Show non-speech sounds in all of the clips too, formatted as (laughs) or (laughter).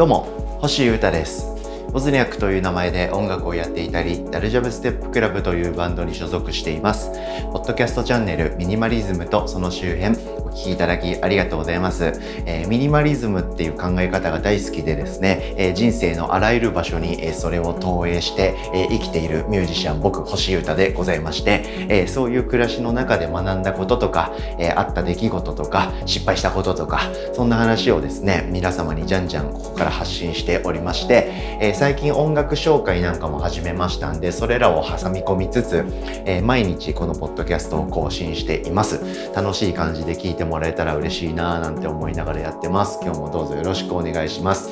どうも星優太ですボズニャックという名前で音楽をやっていたり、ダルジャブステップクラブというバンドに所属しています。ポッドキャストチャンネルミニマリズムとその周辺、お聴きいただきありがとうございます、えー、ミニマリズムっていう考え方が大好きでですね、えー、人生のあらゆる場所に、えー、それを投影して、え生きているミュージシャン、僕、星優太でございまして、えそういう暮らしの中で学んだこととか、えあった出来事とか、失敗したこととか、そんな話をですね、皆様にじゃんじゃんここから発信しておりまして、え最近音楽紹介なんかも始めましたんで、それらを挟み込みつつ、え、毎日このポッドキャストを更新しています。楽しい感じで聞いてもらえたら嬉しいななんて思いながらやってます。今日もどうぞよろしくお願いします。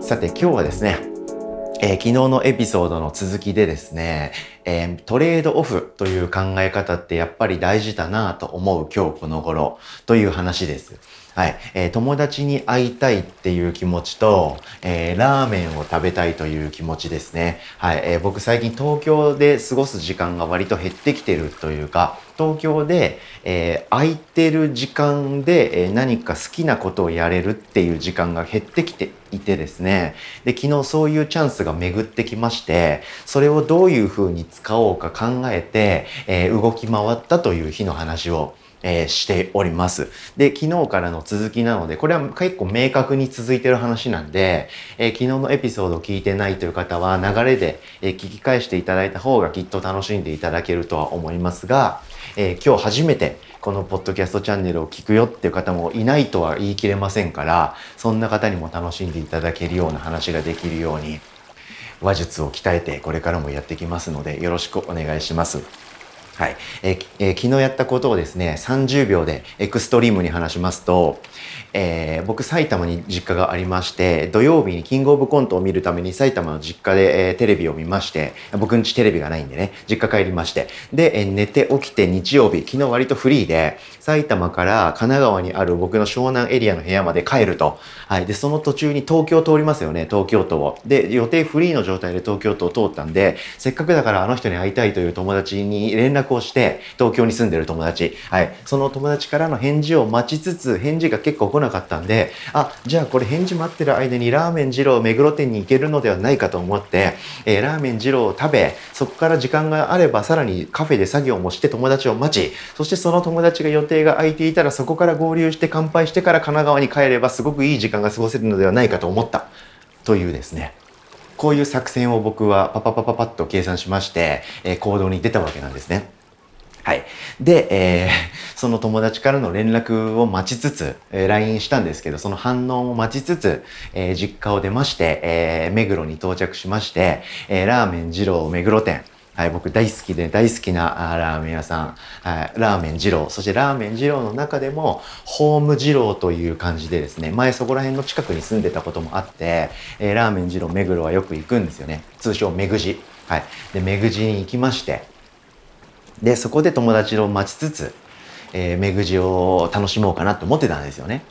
さて今日はですね、えー、昨日のエピソードの続きでですね、えー、トレードオフという考え方ってやっぱり大事だなと思う今日この頃という話です。はい。えー、友達に会いたいっていう気持ちと、えー、ラーメンを食べたいという気持ちですね。はい。えー、僕最近東京で過ごす時間が割と減ってきてるというか、東京で、えー、空いてる時間で、えー、何か好きなことをやれるっていう時間が減ってきていてですね。で、昨日そういうチャンスが巡ってきまして、それをどういうふうに使おうか考えて、えー、動き回ったという日の話をえー、しております。で、昨日からの続きなので、これは結構明確に続いてる話なんで、えー、昨日のエピソードを聞いてないという方は流れで、えー、聞き返していただいた方がきっと楽しんでいただけるとは思いますが、え今日初めてこのポッドキャストチャンネルを聞くよっていう方もいないとは言い切れませんから、そんな方にも楽しんでいただけるような話ができるように、話術を鍛えてこれからもやってきますのでよろしくお願いします。はい。ええ、昨日やったことをですね、30秒でエクストリームに話しますと、えー、僕埼玉に実家がありまして、土曜日にキングオブコントを見るために埼玉の実家で、えー、テレビを見まして、僕んちテレビがないんでね、実家帰りまして、で、えー、寝て起きて日曜日、昨日割とフリーで、埼玉から神奈川にある僕の湘南エリアの部屋まで帰ると。はい。で、その途中に東京通りますよね、東京都を。で、予定フリーの状態で東京都を通ったんで、せっかくだからあの人に会いたいという友達に連絡をして、東京に住んでる友達、はい、その友達からの返事を待ちつつ、返事が結構来なかったんで、あ、じゃあこれ返事待ってる間にラーメン二郎目黒店に行けるのではないかと思って、えー、ラーメン二郎を食べ、そこから時間があればさらにカフェで作業もして友達を待ち、そしてその友達が予定が空いていたらそこから合流して乾杯してから神奈川に帰ればすごくいい時間が過ごせるのではないかと思った。というですね。こういう作戦を僕はパパパパパッと計算しまして、え、行動に出たわけなんですね。はい。で、えー、(laughs) その友達からの連絡を待ちつつ、えー、LINE したんですけど、その反応を待ちつつ、えー、実家を出まして、えー、目黒に到着しまして、えー、ラーメン二郎目黒店、はい、僕大好きで大好きなラーメン屋さん、はい、ラーメン二郎、そしてラーメン二郎の中でも、ホーム二郎という感じでですね、前そこら辺の近くに住んでたこともあって、えー、ラーメン二郎目黒はよく行くんですよね。通称目ぐじ。はい。で、目ぐじに行きまして、で、そこで友達を待ちつつ、えー、目ぐじを楽しもうかなと思ってたんですよね。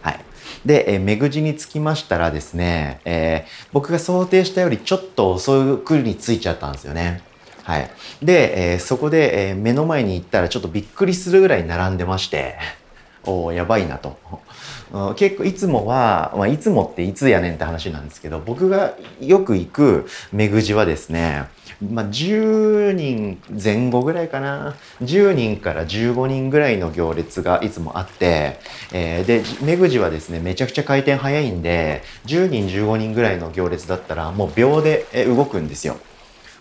はい。で、えー、目ぐじに着きましたらですね、えー、僕が想定したよりちょっと遅くに着いちゃったんですよね。はい。で、えー、そこで、えー、目の前に行ったらちょっとびっくりするぐらい並んでまして、(laughs) おおやばいなと。(laughs) 結構いつもは、まあ、いつもっていつやねんって話なんですけど、僕がよく行く目ぐじはですね、まあ、10人前後ぐらいかな。10人から15人ぐらいの行列がいつもあって、えー、で、目ぐじはですね、めちゃくちゃ回転早いんで、10人15人ぐらいの行列だったらもう秒で動くんですよ。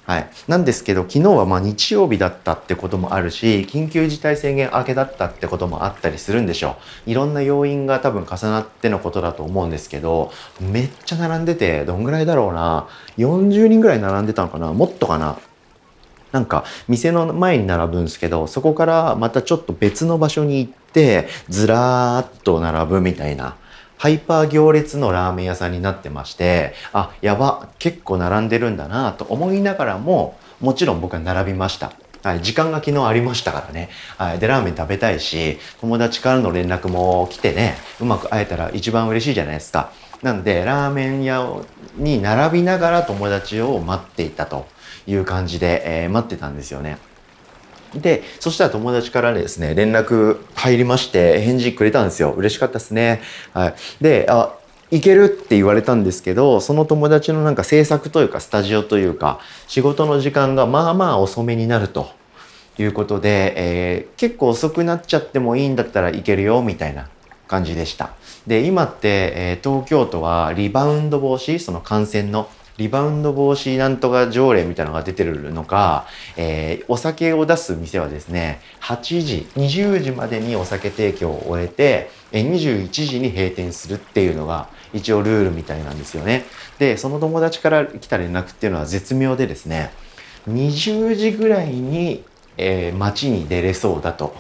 はい。なんですけど、昨日はま日曜日だったってこともあるし、緊急事態宣言明けだったってこともあったりするんでしょう。いろんな要因が多分重なってのことだと思うんですけど、めっちゃ並んでて、どんぐらいだろうな。40人ぐらい並んでたのかなもっとかななんか店の前に並ぶんですけどそこからまたちょっと別の場所に行ってずらーっと並ぶみたいなハイパー行列のラーメン屋さんになってまして、あ、やば、結構並んでるんだなと思いながらも、もちろん僕は並びました。はい、時間が昨日ありましたからね。はい、で、ラーメン食べたいし、友達からの連絡も来てね、うまく会えたら一番嬉しいじゃないですか。なんで、ラーメン屋に並びながら友達を待っていたという感じで、えー、待ってたんですよね。で、そしたら友達からですね、連絡入りまして、返事くれたんですよ。嬉しかったですね。はい。で、あ、行けるって言われたんですけどその友達のなんか制作というかスタジオというか仕事の時間がまあまあ遅めになるということで、えー、結構遅くなっちゃってもいいんだったら行けるよみたいな感じでした。で今って、えー、東京都はリバウンド防止その感染のリバウンド防止なんとか条例みたいなのが出てるのか、えー、お酒を出す店はですね、8時、20時までにお酒提供を終えて、21時に閉店するっていうのが一応ルールみたいなんですよね。で、その友達から来た連絡っていうのは絶妙でですね、20時ぐらいに、えー、街に出れそうだと。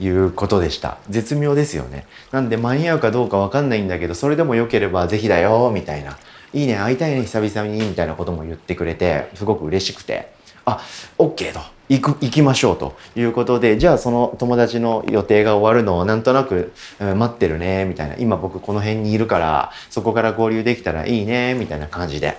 いうことでした。絶妙ですよね。なんで間に合うかどうかわかんないんだけど、それでも良ければぜひだよ、みたいな。いいね、会いたいね、久々に、みたいなことも言ってくれて、すごく嬉しくて、あ、OK と。行く、行きましょうということで、じゃあその友達の予定が終わるのをなんとなく、うん、待ってるね、みたいな。今僕この辺にいるから、そこから合流できたらいいね、みたいな感じで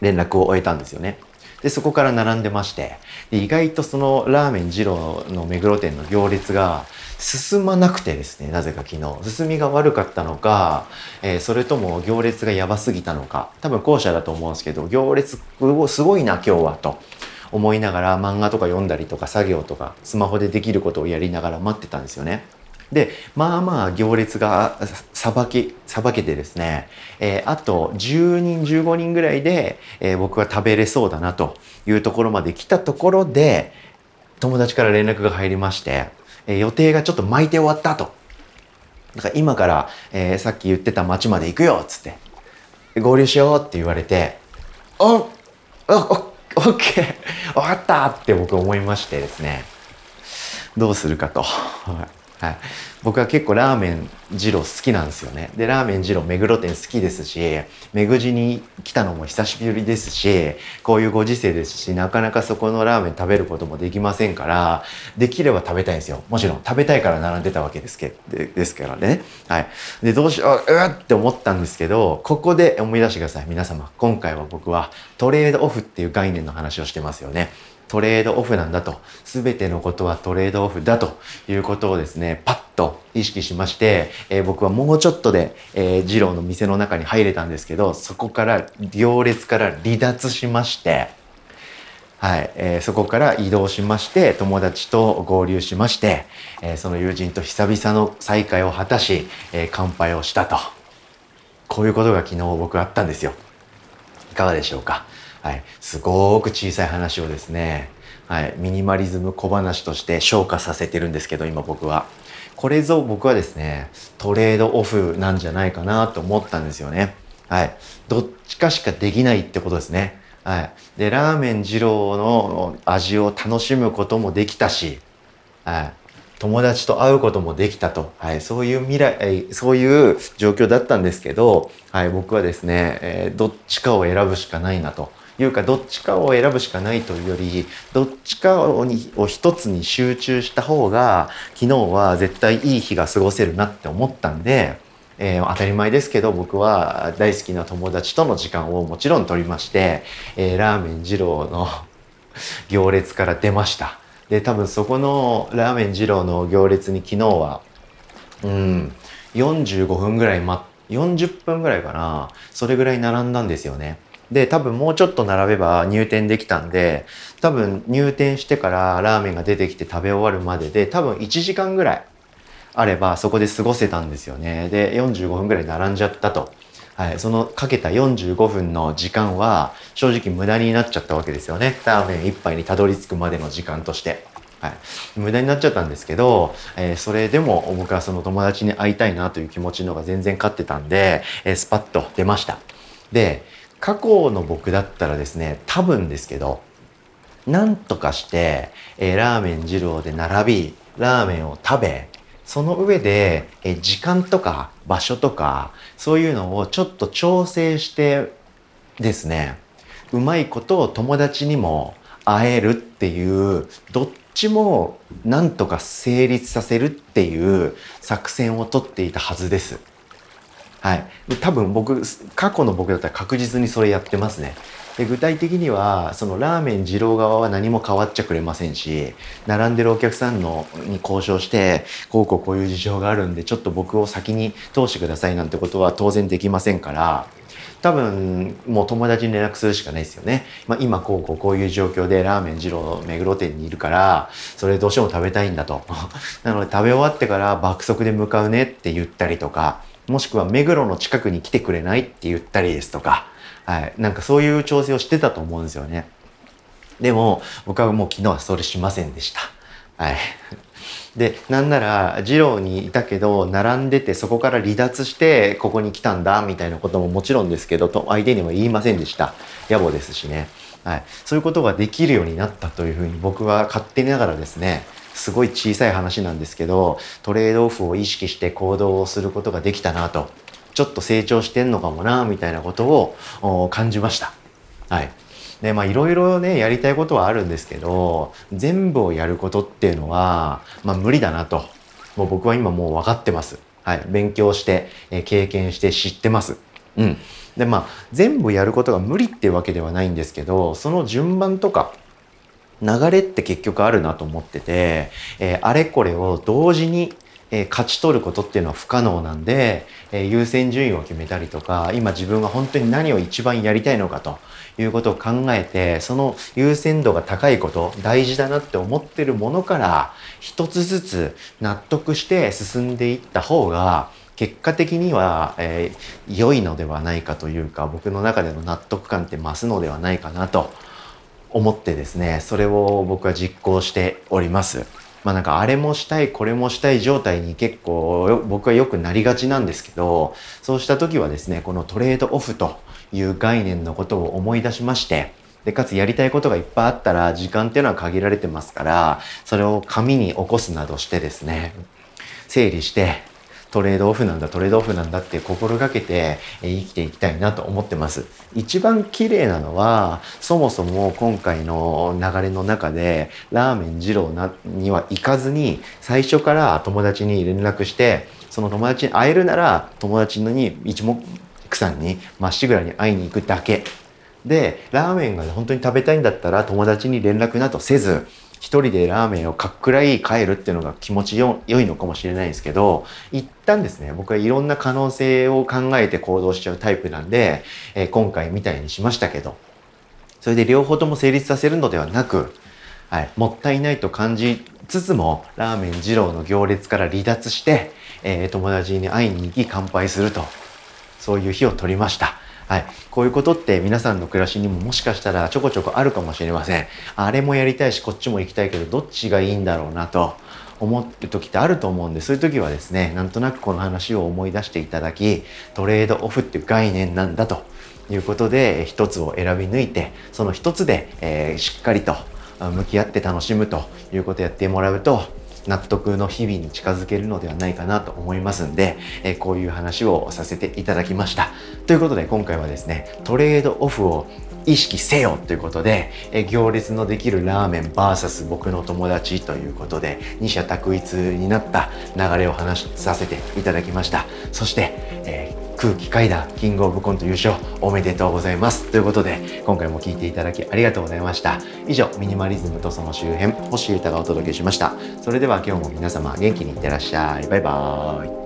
連絡を終えたんですよね。で、そこから並んでまして、で意外とそのラーメン二郎の目黒店の行列が進まなくてですね、なぜか昨日。進みが悪かったのか、えー、それとも行列がやばすぎたのか、多分後者だと思うんですけど、行列すごいな今日はと。思いながら漫画とか読んだりとか作業とかスマホでできることをやりながら待ってたんですよね。で、まあまあ行列がさばき、さばけてですね、えー、あと10人、15人ぐらいで、えー、僕が食べれそうだなというところまで来たところで、友達から連絡が入りまして、えー、予定がちょっと巻いて終わったと。だから今から、えー、さっき言ってた町まで行くよっつって、合流しようって言われて、おあ、オッケー終わったって僕思いましてですね、どうするかと。はい、僕は結構ラーメン二郎好きなんですよね。で、ラーメン二郎目黒店好きですし、目黒に来たのも久しぶりですし、こういうご時世ですし、なかなかそこのラーメン食べることもできませんから、できれば食べたいんですよ。もちろん食べたいから並んでたわけですけでですからね。はい。で、どうしよう、うって思ったんですけど、ここで思い出してください。皆様。今回は僕はトレードオフっていう概念の話をしてますよね。トレードオフなんだと、すべてのことはトレードオフだということをですね、パッと意識しまして、えー、僕はもうちょっとで、えー、二郎の店の中に入れたんですけど、そこから行列から離脱しまして、はい、えー、そこから移動しまして、友達と合流しまして、えー、その友人と久々の再会を果たし、えー、乾杯をしたと。こういうことが昨日僕あったんですよ。いかがでしょうか？はい、すごく小さい話をですね、はい、ミニマリズム小話として消化させてるんですけど今僕は。これぞ僕はですねトレードオフなんじゃないかなと思ったんですよね。はい。どっちかしかできないってことですね。はい。でラーメン二郎の味を楽しむこともできたしはい。友達と会うこともできたと、はい、そういう未来、そういう状況だったんですけど、はい、僕はですね、えー、どっちかを選ぶしかないなと。いうかどっちかを選ぶしかないというよりどっちかを一つに集中した方が昨日は絶対いい日が過ごせるなって思ったんで、えー、当たり前ですけど僕は大好きな友達との時間をもちろん取りまして、えー、ラーメン二郎の (laughs) 行列から出ました。で多分そこのラーメン二郎の行列に昨日はうん45分ぐらい待40分ぐらいかなそれぐらい並んだんですよね。で、多分もうちょっと並べば入店できたんで、多分入店してからラーメンが出てきて食べ終わるまでで、多分1時間ぐらいあればそこで過ごせたんですよね。で、45分ぐらい並んじゃったと。はい、そのかけた45分の時間は正直無駄になっちゃったわけですよね。ラーメン1杯にたどり着くまでの時間として。はい、無駄になっちゃったんですけど、えー、それでも僕はその友達に会いたいなという気持ちの方が全然勝ってたんで、えー、スパッと出ました。で、過去の僕だったらですね、多分ですけど、なんとかして、えー、ラーメン二郎で並び、ラーメンを食べ、その上で、えー、時間とか場所とか、そういうのをちょっと調整してですね、うまいことを友達にも会えるっていう、どっちもなんとか成立させるっていう作戦をとっていたはずです。はい。多分僕過去の僕だったら確実にそれやってますね。で具体的にはそのラーメン二郎側は何も変わっちゃくれませんし並んでるお客さんのに交渉してこうこうこういう事情があるんでちょっと僕を先に通してくださいなんてことは当然できませんから多分もう友達に連絡するしかないですよね、まあ、今こうこうこういう状況でラーメン二郎目黒店にいるからそれどうしても食べたいんだと。(laughs) なので食べ終わってから爆速で向かうねって言ったりとかもしくは目黒の近くに来てくれないって言ったりですとかはい。なんかそういう調整をしてたと思うんですよね。でも、僕はもう昨日はそれしませんでした。はい。(laughs) で、なんなら、二郎にいたけど、並んでて、そこから離脱して、ここに来たんだ、みたいなことももちろんですけど、と相手には言いませんでした。野暮ですしね。はい。そういうことができるようになったというふうに僕は勝手ながらですね、すごい小さい話なんですけど、トレードオフを意識して行動をすることができたなとちょっと成長してんのかもな、みたいなことを感じました。はい。で、まあいろいろね、やりたいことはあるんですけど、全部をやることっていうのは、まあ無理だなと。もう僕は今もう分かってます。はい。勉強して、え経験して知ってます。うん。で、まあ全部やることが無理っていうわけではないんですけど、その順番とか、流れって結局あるなと思ってて、え、あれこれを同時にえ、勝ち取ることっていうのは不可能なんで、え、優先順位を決めたりとか今自分が本当に何を一番やりたいのかということを考えてその優先度が高いこと大事だなって思ってるものから一つずつ納得して進んでいった方が結果的には、え、良いのではないかというか僕の中での納得感って増すのではないかなと思ってですねそれを僕は実行しております。まあなんかあれもしたいこれもしたい状態に結構僕はよくなりがちなんですけどそうした時はですねこのトレードオフという概念のことを思い出しましてでかつやりたいことがいっぱいあったら時間っていうのは限られてますからそれを紙に起こすなどしてですね整理してトレードオフなんだトレードオフなんだって心がけて生きていきたいなと思ってます。一番綺麗なのはそもそも今回の流れの中でラーメン二郎なには行かずに最初から友達に連絡してその友達に会えるなら友達のに一目散にまっしぐらに会いに行くだけ。でラーメンが本当に食べたいんだったら友達に連絡などせず一人でラーメンをかっくらい帰るっていうのが気持ちよ良いのかもしれないんですけど一旦ですね僕はいろんな可能性を考えて行動しちゃうタイプなんで、えー、今回みたいにしましたけどそれで両方とも成立させるのではなく、はい、もったいないと感じつつもラーメン二郎の行列から離脱して、えー、友達に会いに行き乾杯するとそういう日を取りました。はい。こういうことって皆さんの暮らしにももしかしたらちょこちょこあるかもしれません。あれもやりたいし、こっちも行きたいけど、どっちがいいんだろうなと思ってる時ってあると思うんで、そういう時はですね、なんとなくこの話を思い出していただき、トレードオフっていう概念なんだということで、一つを選び抜いて、その一つで、えー、しっかりと向き合って楽しむということをやってもらうと、納得の日々に近づけるのではないかなと思いますんで、えこういう話をさせていただきました。ということで今回はですね、トレードオフを意識せよということで、え行列のできるラーメン VS 僕の友達ということで、二者択一になった流れを話させていただきました。そして、えー空気階段キングオブコント優勝おめでとうございます。ということで今回も聴いていただきありがとうございました。以上ミニマリズムとその周辺星歌がお届けしました。それでは今日も皆様元気にいってらっしゃい。バイバーイ。